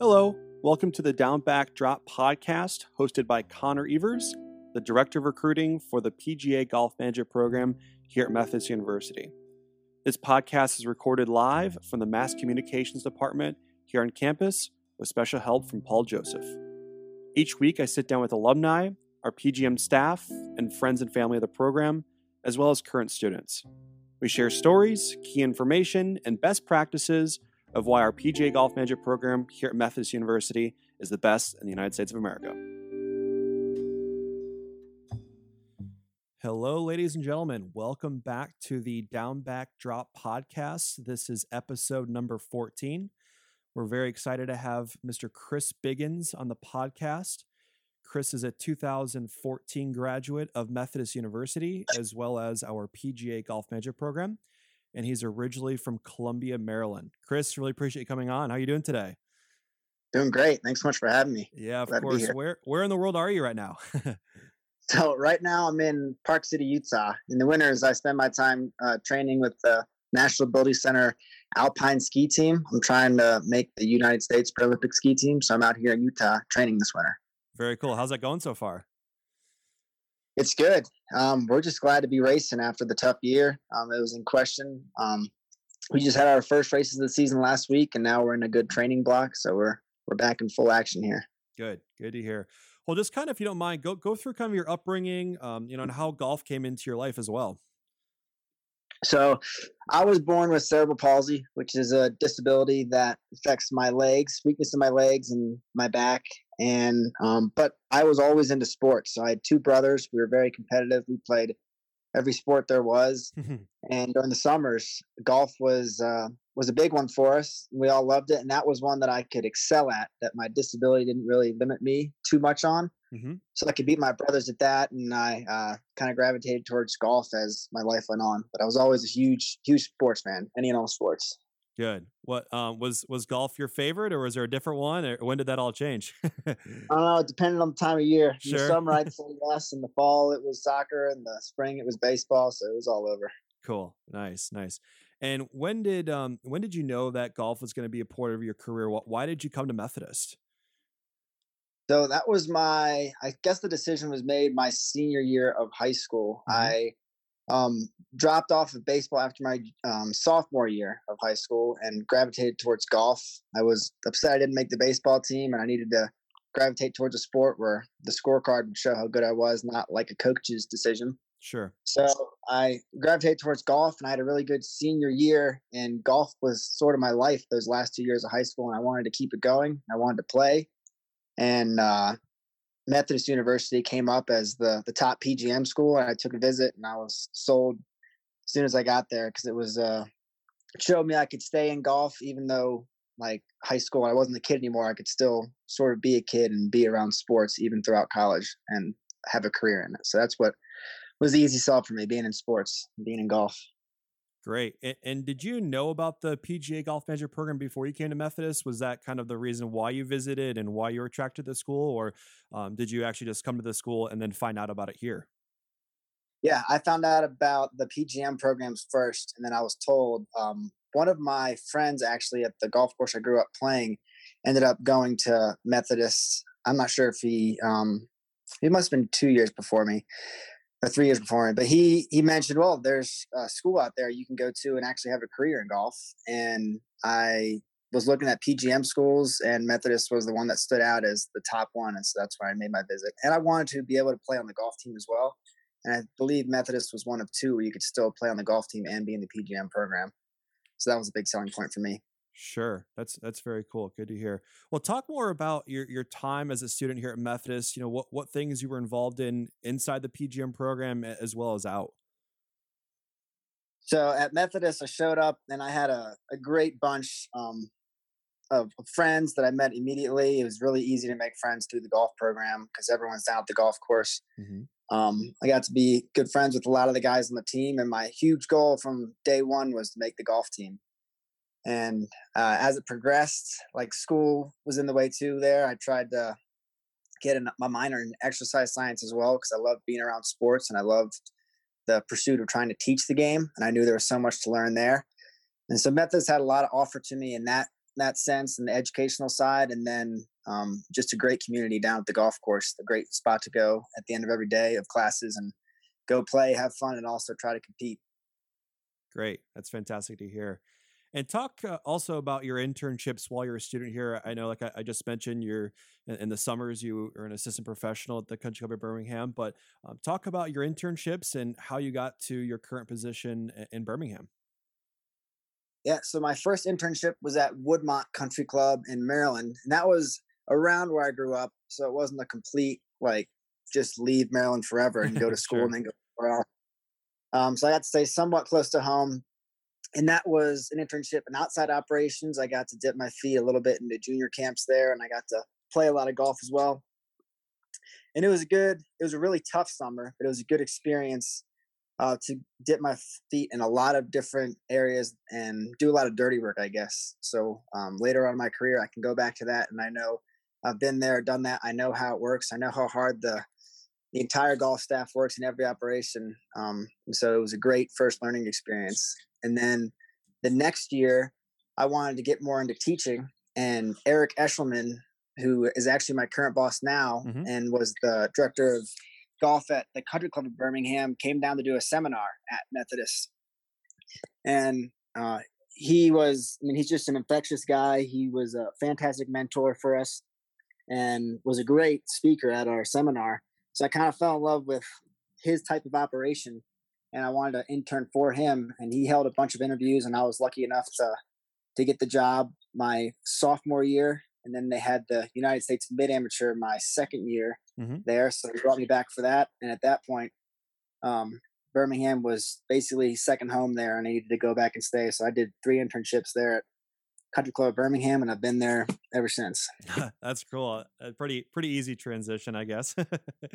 Hello, welcome to the Down Back Drop podcast, hosted by Connor Evers, the Director of Recruiting for the PGA Golf Management Program here at Methodist University. This podcast is recorded live from the Mass Communications Department here on campus with special help from Paul Joseph. Each week, I sit down with alumni, our PGM staff, and friends and family of the program, as well as current students. We share stories, key information, and best practices of why our PGA Golf Management program here at Methodist University is the best in the United States of America. Hello, ladies and gentlemen. Welcome back to the Down Back Drop podcast. This is episode number 14. We're very excited to have Mr. Chris Biggins on the podcast. Chris is a 2014 graduate of Methodist University, as well as our PGA Golf Management program and he's originally from Columbia, Maryland. Chris, really appreciate you coming on. How are you doing today? Doing great. Thanks so much for having me. Yeah, of Glad course. Where where in the world are you right now? so right now I'm in Park City, Utah. In the winters, I spend my time uh, training with the National Ability Center Alpine Ski Team. I'm trying to make the United States Paralympic Ski Team, so I'm out here in Utah training this winter. Very cool. How's that going so far? It's good. Um, we're just glad to be racing after the tough year. Um, it was in question. Um, we just had our first races of the season last week, and now we're in a good training block. So we're we're back in full action here. Good, good to hear. Well, just kind of, if you don't mind, go go through kind of your upbringing, um, you know, and how golf came into your life as well. So, I was born with cerebral palsy, which is a disability that affects my legs, weakness in my legs and my back, and um, but I was always into sports. So I had two brothers. We were very competitive. We played every sport there was, and during the summers, golf was uh, was a big one for us. We all loved it, and that was one that I could excel at. That my disability didn't really limit me too much on. Mm-hmm. So I could beat my brothers at that, and I uh, kind of gravitated towards golf as my life went on. But I was always a huge, huge sports fan, any and all sports. Good. What um, was was golf your favorite, or was there a different one? Or when did that all change? I don't know. It depended on the time of year. In sure. the summer, I'd say yes. In the fall, it was soccer. In the spring, it was baseball. So it was all over. Cool. Nice. Nice. And when did um when did you know that golf was going to be a part of your career? Why did you come to Methodist? So that was my. I guess the decision was made my senior year of high school. Mm-hmm. I um, dropped off of baseball after my um, sophomore year of high school and gravitated towards golf. I was upset I didn't make the baseball team, and I needed to gravitate towards a sport where the scorecard would show how good I was, not like a coach's decision. Sure. So I gravitated towards golf, and I had a really good senior year. And golf was sort of my life those last two years of high school, and I wanted to keep it going. I wanted to play, and uh, Methodist University came up as the the top PGM school, and I took a visit, and I was sold as soon as I got there because it was uh showed me I could stay in golf even though like high school I wasn't a kid anymore. I could still sort of be a kid and be around sports even throughout college and have a career in it. So that's what was the easy sell for me, being in sports, being in golf. Great. And, and, did you know about the PGA Golf Management program before you came to Methodist? Was that kind of the reason why you visited and why you were attracted to the school, or um, did you actually just come to the school and then find out about it here? Yeah, I found out about the PGM programs first, and then I was told um, one of my friends actually at the golf course I grew up playing ended up going to Methodist. I'm not sure if he um, he must have been two years before me, or three years before him. But he he mentioned, well, there's a school out there you can go to and actually have a career in golf. And I was looking at PGM schools, and Methodist was the one that stood out as the top one, and so that's why I made my visit. And I wanted to be able to play on the golf team as well. And I believe Methodist was one of two where you could still play on the golf team and be in the PGM program. So that was a big selling point for me. Sure, that's that's very cool. Good to hear. Well, talk more about your your time as a student here at Methodist. You know what what things you were involved in inside the PGM program as well as out. So at Methodist, I showed up and I had a, a great bunch um, of, friends that I met immediately. It was really easy to make friends through the golf program because everyone's down at the golf course. Mm-hmm. Um, I got to be good friends with a lot of the guys on the team, and my huge goal from day one was to make the golf team. And uh, as it progressed, like school was in the way too. There, I tried to get in my minor in exercise science as well because I love being around sports and I loved the pursuit of trying to teach the game. And I knew there was so much to learn there. And so Methodist had a lot of offer to me in that that sense and the educational side, and then um, just a great community down at the golf course. A great spot to go at the end of every day of classes and go play, have fun, and also try to compete. Great, that's fantastic to hear. And talk uh, also about your internships while you're a student here. I know, like I, I just mentioned, you're in, in, the summers you are an assistant professional at the Country Club of Birmingham. But um, talk about your internships and how you got to your current position in, in Birmingham. Yeah, so my first internship was at Woodmont Country Club in Maryland, and that was around where I grew up. So it wasn't a complete like just leave Maryland forever and go to school sure. and then go somewhere else. Um, so I got to stay somewhat close to home and that was an internship in outside operations. I got to dip my feet a little bit into junior camps there, and I got to play a lot of golf as well. And it was a good, it was a really tough summer, but it was a good experience uh, to dip my feet in a lot of different areas and do a lot of dirty work, I guess. So um, later on in my career, I can go back to that, and I know I've been there, done that. I know how it works. I know how hard the the entire golf staff works in every operation. Um, and so it was a great first learning experience. And then the next year, I wanted to get more into teaching. And Eric Eshelman, who is actually my current boss now mm-hmm. and was the director of golf at the Country Club of Birmingham, came down to do a seminar at Methodist. And uh, he was, I mean, he's just an infectious guy. He was a fantastic mentor for us and was a great speaker at our seminar. So I kind of fell in love with his type of operation and I wanted to intern for him. And he held a bunch of interviews, and I was lucky enough to to get the job my sophomore year. And then they had the United States Mid Amateur my second year mm-hmm. there, so they brought me back for that. And at that point, um, Birmingham was basically second home there, and I needed to go back and stay. So I did three internships there at Country Club Birmingham, and I've been there ever since. That's cool. A pretty pretty easy transition, I guess. Great.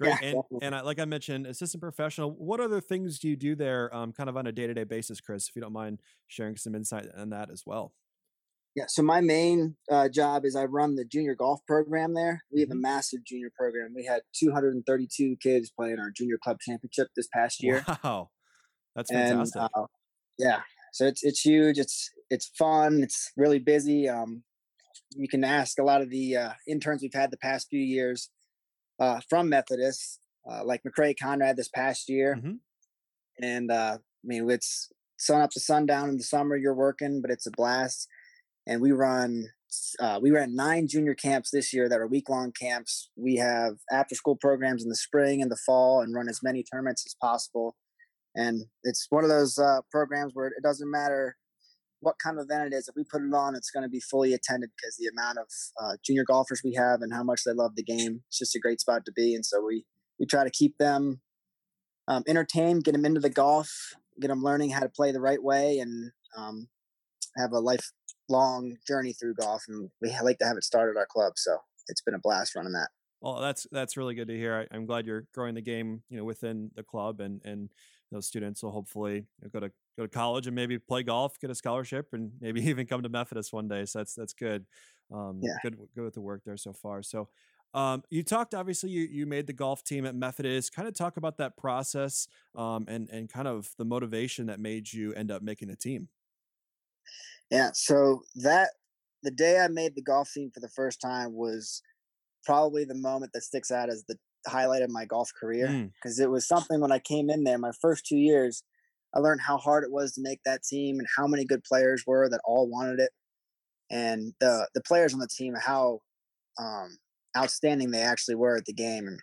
Yeah, and and I, like I mentioned, assistant professional. What other things do you do there, um, kind of on a day to day basis, Chris? If you don't mind sharing some insight on that as well. Yeah. So my main uh, job is I run the junior golf program there. We have a mm-hmm. massive junior program. We had 232 kids playing our junior club championship this past year. Wow, that's fantastic. And, uh, yeah, so it's it's huge. It's it's fun. It's really busy. Um, you can ask a lot of the uh, interns we've had the past few years uh, from Methodist, uh, like McCray Conrad this past year, mm-hmm. and uh, I mean it's sun up to sundown in the summer. You're working, but it's a blast. And we run uh, we ran nine junior camps this year that are week long camps. We have after school programs in the spring and the fall, and run as many tournaments as possible. And it's one of those uh, programs where it doesn't matter what kind of event it is. If we put it on, it's going to be fully attended because the amount of uh, junior golfers we have and how much they love the game. It's just a great spot to be. And so we we try to keep them um, entertained, get them into the golf, get them learning how to play the right way, and um, have a lifelong journey through golf. And we like to have it start at our club. So it's been a blast running that. Well, that's that's really good to hear. I, am glad you're growing the game, you know, within the club, and and those students will hopefully go to go to college and maybe play golf, get a scholarship, and maybe even come to Methodist one day. So that's that's good. Um, yeah. Good good with the work there so far. So um, you talked obviously you you made the golf team at Methodist. Kind of talk about that process um, and and kind of the motivation that made you end up making the team. Yeah. So that the day I made the golf team for the first time was probably the moment that sticks out as the highlight of my golf career because mm. it was something when I came in there my first two years. I learned how hard it was to make that team and how many good players were that all wanted it, and the the players on the team how um, outstanding they actually were at the game, and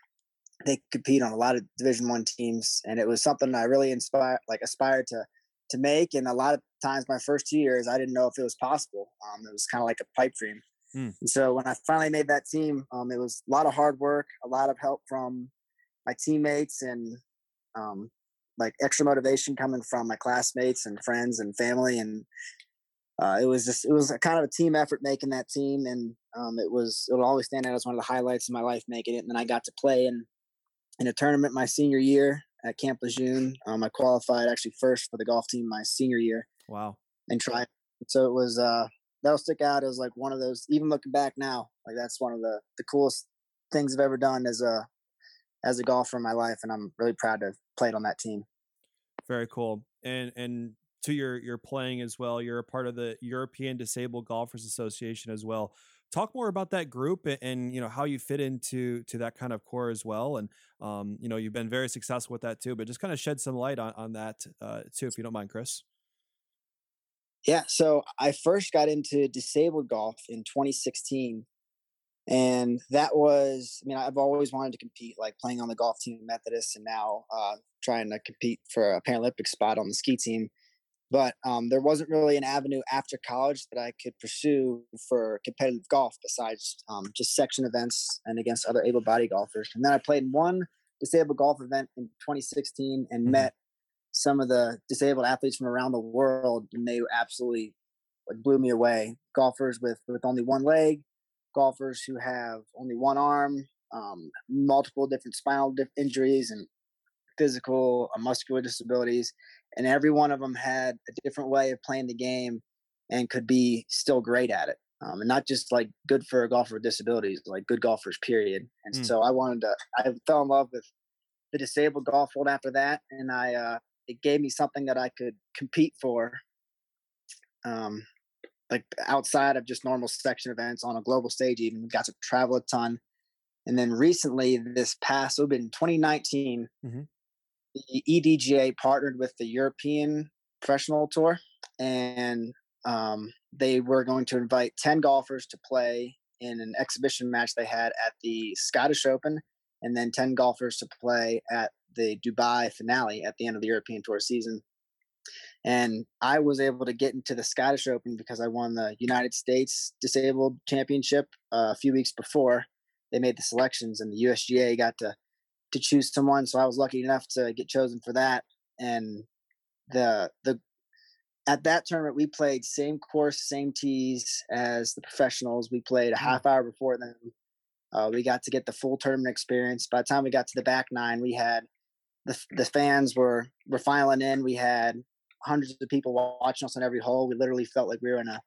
they compete on a lot of Division One teams, and it was something I really inspired like aspired to to make. And a lot of times, my first two years, I didn't know if it was possible. Um, it was kind of like a pipe dream. Mm. And so when I finally made that team, um, it was a lot of hard work, a lot of help from my teammates, and um, like extra motivation coming from my classmates and friends and family. And uh, it was just it was a kind of a team effort making that team, and um, it was it will always stand out as one of the highlights of my life making it. And then I got to play in in a tournament my senior year at Camp Lejeune. Um, I qualified actually first for the golf team my senior year. Wow! And tried. So it was uh, that'll stick out as like one of those. Even looking back now, like that's one of the the coolest things I've ever done as a as a golfer in my life, and I'm really proud to played on that team. Very cool. And and to your your playing as well. You're a part of the European Disabled Golfers Association as well. Talk more about that group and, and you know how you fit into to that kind of core as well. And um, you know you've been very successful with that too. But just kind of shed some light on on that uh, too, if you don't mind, Chris. Yeah, so I first got into disabled golf in 2016 and that was i mean i've always wanted to compete like playing on the golf team at methodist and now uh, trying to compete for a paralympic spot on the ski team. But um, there wasn't really an avenue after college that i could pursue for competitive golf besides um, just section events and against other able-bodied golfers. And then i played in one disabled golf event in 2016 and mm-hmm. met some of the disabled athletes from around the world and they absolutely like blew me away. Golfers with with only one leg golfers who have only one arm, um, multiple different spinal injuries, and physical, uh, muscular disabilities, and every one of them had a different way of playing the game and could be still great at it. Um, and not just like good for a golfer with disabilities, like good golfers, period. And mm. so I wanted to, I fell in love with the disabled golf world after that, and I, uh, it gave me something that I could compete for. Um, like outside of just normal section events on a global stage even got to travel a ton and then recently this past it been 2019 mm-hmm. the edga partnered with the european professional tour and um, they were going to invite 10 golfers to play in an exhibition match they had at the scottish open and then 10 golfers to play at the dubai finale at the end of the european tour season and I was able to get into the Scottish Open because I won the United States Disabled Championship uh, a few weeks before they made the selections, and the USGA got to to choose someone. So I was lucky enough to get chosen for that. And the the at that tournament we played same course, same tees as the professionals. We played a mm. half hour before them. Uh, we got to get the full tournament experience. By the time we got to the back nine, we had the the fans were were filing in. We had hundreds of people watching us on every hole. We literally felt like we were in a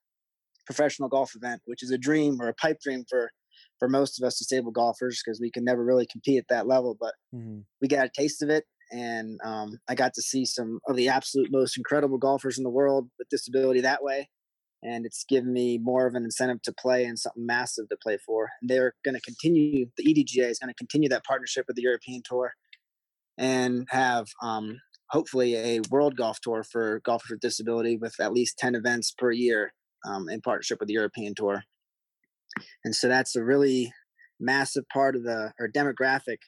professional golf event, which is a dream or a pipe dream for for most of us disabled golfers because we can never really compete at that level. But mm-hmm. we got a taste of it, and um, I got to see some of the absolute most incredible golfers in the world with disability that way. And it's given me more of an incentive to play and something massive to play for. And they're going to continue. The EDGA is going to continue that partnership with the European Tour and have um, hopefully a world golf tour for golfers with disability with at least 10 events per year um, in partnership with the European Tour. And so that's a really massive part of the or demographic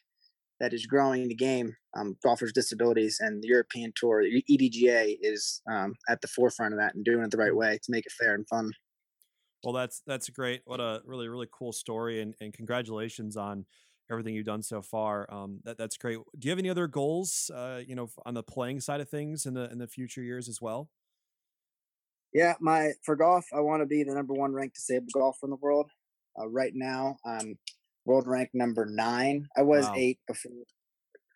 that is growing the game, um, golfers with disabilities, and the European Tour, EDGA, is um, at the forefront of that and doing it the right way to make it fair and fun. Well, that's that's great. What a really really cool story, and and congratulations on everything you've done so far. Um, that that's great. Do you have any other goals, uh, you know, on the playing side of things in the in the future years as well? Yeah, my for golf, I want to be the number one ranked disabled golfer in the world. Uh, right now, I'm world rank number nine. I was wow. eight before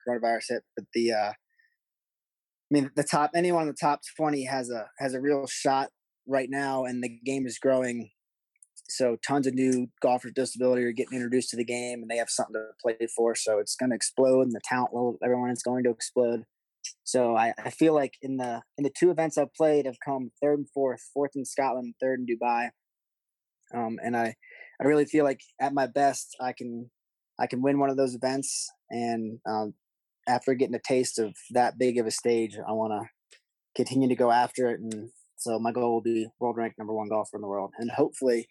coronavirus hit, but the uh, I mean, the top anyone in the top twenty has a has a real shot right now, and the game is growing so tons of new golfers with disability are getting introduced to the game and they have something to play for. So it's going to explode and the talent level everyone is going to explode. So I, I feel like in the in the two events I've played, I've come third and fourth, fourth in Scotland, third in Dubai. Um, and I, I really feel like at my best, I can I can win one of those events. And um, after getting a taste of that big of a stage, I want to continue to go after it. And so my goal will be world ranked number one golfer in the world, and hopefully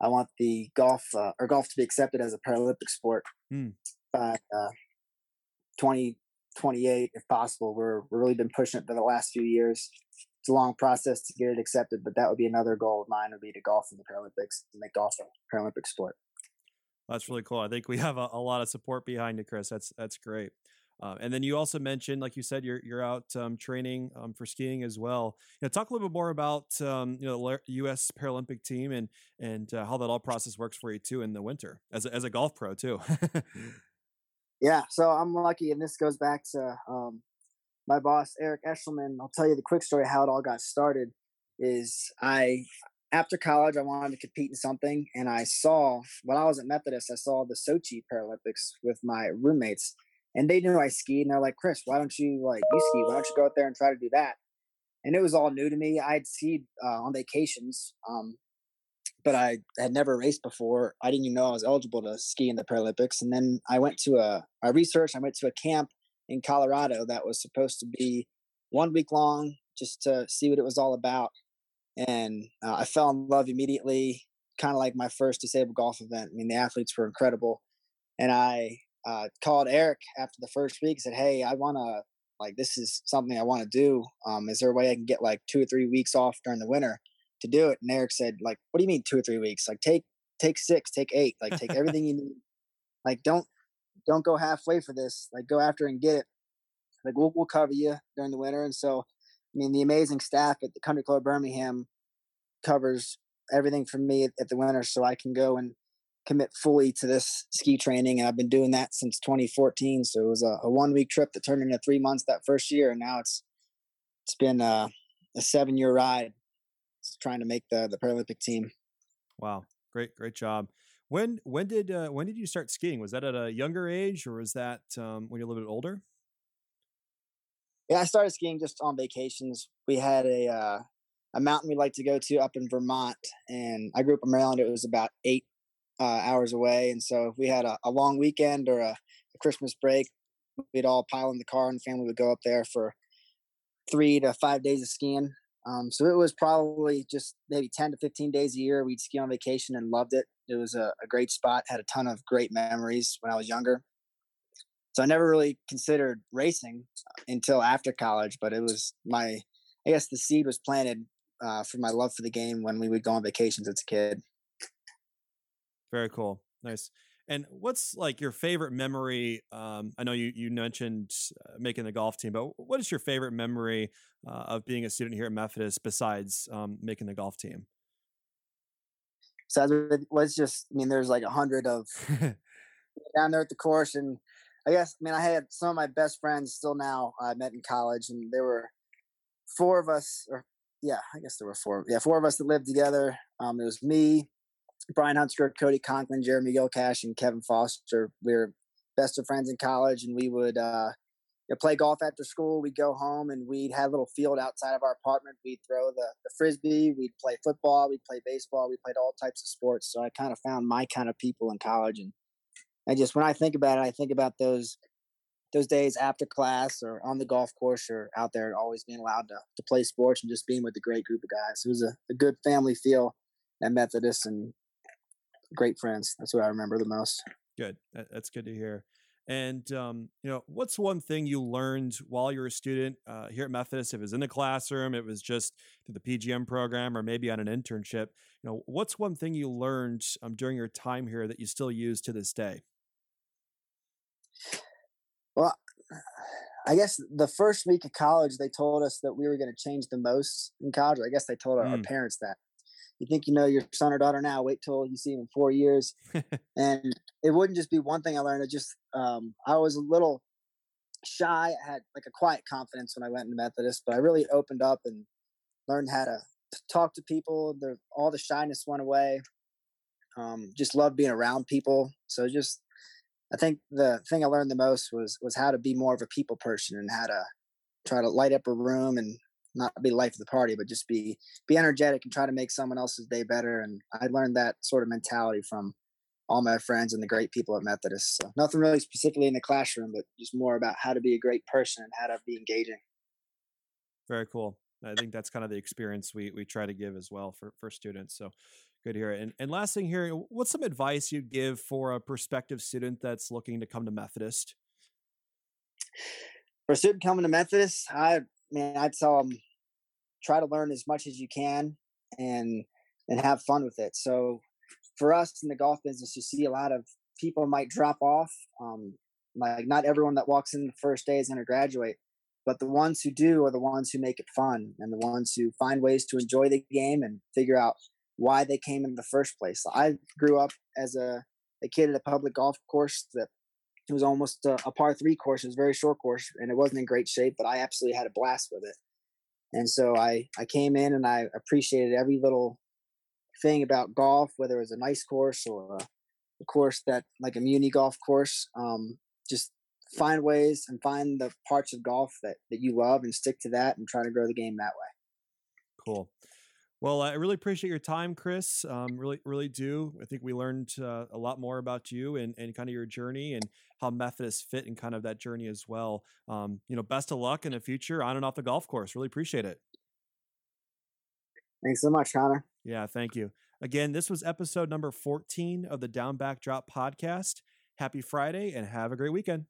I want the golf uh, or golf to be accepted as a Paralympic sport mm. by uh, 2028, if possible. We're we've really been pushing it for the last few years. It's a long process to get it accepted, but that would be another goal of mine would be to golf in the Paralympics and make golf a Paralympic sport. That's really cool. I think we have a, a lot of support behind it, Chris. That's that's great. Uh, and then you also mentioned, like you said, you're you're out um, training um, for skiing as well. You know, talk a little bit more about um, you know the U.S. Paralympic team and and uh, how that all process works for you too in the winter as a, as a golf pro too. yeah, so I'm lucky, and this goes back to um, my boss Eric Eshelman. I'll tell you the quick story how it all got started. Is I after college I wanted to compete in something, and I saw when I was at Methodist, I saw the Sochi Paralympics with my roommates and they knew I skied, and they're like, Chris, why don't you like you ski? Why don't you go out there and try to do that? and it was all new to me. I'd skied uh, on vacations, um, but I had never raced before. I didn't even know I was eligible to ski in the Paralympics. And then I went to a, I researched, I went to a camp in Colorado that was supposed to be one week long just to see what it was all about. And uh, I fell in love immediately, kind of like my first disabled golf event. I mean, the athletes were incredible. And I uh, called Eric after the first week and said, Hey, I want to, like, this is something I want to do. Um, is there a way I can get like two or three weeks off during the winter? to do it. And Eric said, like, what do you mean two or three weeks? Like take take six, take eight, like take everything you need. Like don't don't go halfway for this. Like go after and get it. Like we'll we'll cover you during the winter. And so I mean the amazing staff at the Country Club Birmingham covers everything for me at, at the winter so I can go and commit fully to this ski training. And I've been doing that since 2014. So it was a, a one week trip that turned into three months that first year. And now it's, it's been a, a seven year ride trying to make the the Paralympic team. Wow, great great job. When when did uh, when did you start skiing? Was that at a younger age, or was that um, when you're a little bit older? Yeah, I started skiing just on vacations. We had a uh, a mountain we like to go to up in Vermont, and I grew up in Maryland. It was about eight uh, hours away, and so if we had a, a long weekend or a, a, Christmas break, we'd all pile in the car, and the family would go up there for three to five days of skiing. Um, so it was probably just maybe 10 to 15 days a year. We'd ski on vacation and loved it. It was a, a great spot, had a ton of great memories when I was younger. So I never really considered racing until after college, but it was my, I guess the seed was planted uh, for my love for the game when we would go on vacations as a kid. Very cool. Nice. And what's like your favorite memory? Um, I know you you mentioned uh, making the golf team, but what is your favorite memory uh, of being a student here at Methodist besides um, making the golf team? So let's just, I mean, there's like a hundred of down there at the course, and I guess, I mean, I had some of my best friends still now I met in college, and there were four of us, or yeah, I guess there were four, yeah, four of us that lived together. Um, it was me, Brian Hunter, Cody Conklin, Jeremy Gilcash, and Kevin Foster. We were best of friends in college, and we would uh, play golf after school. We'd go home, and we'd have a little field outside of our apartment. We'd throw the, the frisbee. We'd play football. We'd play baseball. We played all types of sports. So I kind of found my kind of people in college, and I just when I think about it, I think about those those days after class or on the golf course or out there, always being allowed to to play sports and just being with a great group of guys. It was a, a good family feel at Methodist, and great friends. That's what I remember the most. Good. That's good to hear. And um, you know, what's one thing you learned while you were a student uh, here at Methodist? If it was in the classroom, it was just the PGM program, or maybe on an internship. You know, what's one thing you learned um, during your time here that you still use to this day? Well, I guess the first week of college, they told us that we were going to change the most in college. I guess they told our, mm. our parents that you think you know your son or daughter now wait till you see him in four years. And it wouldn't just be one thing i learned it just um, i was a little shy i had like a quiet confidence when i went into methodist but i really opened up and learned how to talk to people the, all the shyness went away. Um, just love being around people so just i think the thing i learned the most was was how to be more of a people person and how to try to light up a room and not be life of the party, but just be be energetic and try to make someone else's day better. And I learned that sort of mentality from all my friends and the great people at Methodist. So nothing really specifically in the classroom, but just more about how to be a great person and how to be engaging. Very cool. I think that's kind of the experience we we try to give as well for for students. So good to hear. And and last thing here, what's some advice you'd give for a prospective student that's looking to come to Methodist? For a student coming to Methodist, I man, I'd tell them try to learn as much as you can and and have fun with it. So for us in the golf business, you see a lot of people might drop off. Um, like not everyone that walks in the first day is going to graduate, but the ones who do are the ones who make it fun and the ones who find ways to enjoy the game and figure out why they came in the first place. I grew up as a, a kid at a public golf course that it was almost a, a par three course. It was a very short course and it wasn't in great shape, but I absolutely had a blast with it. And so I, I came in and I appreciated every little thing about golf, whether it was a nice course or a, a course that like a muni golf course. Um, just find ways and find the parts of golf that, that you love and stick to that and try to grow the game that way. Cool. Well, I really appreciate your time, Chris. Um, really, really do. I think we learned uh, a lot more about you and, and kind of your journey and how Methodist fit in kind of that journey as well. Um, you know, best of luck in the future on and off the golf course. Really appreciate it. Thanks so much, Connor. Yeah, thank you. Again, this was episode number 14 of the Down Back Drop podcast. Happy Friday and have a great weekend.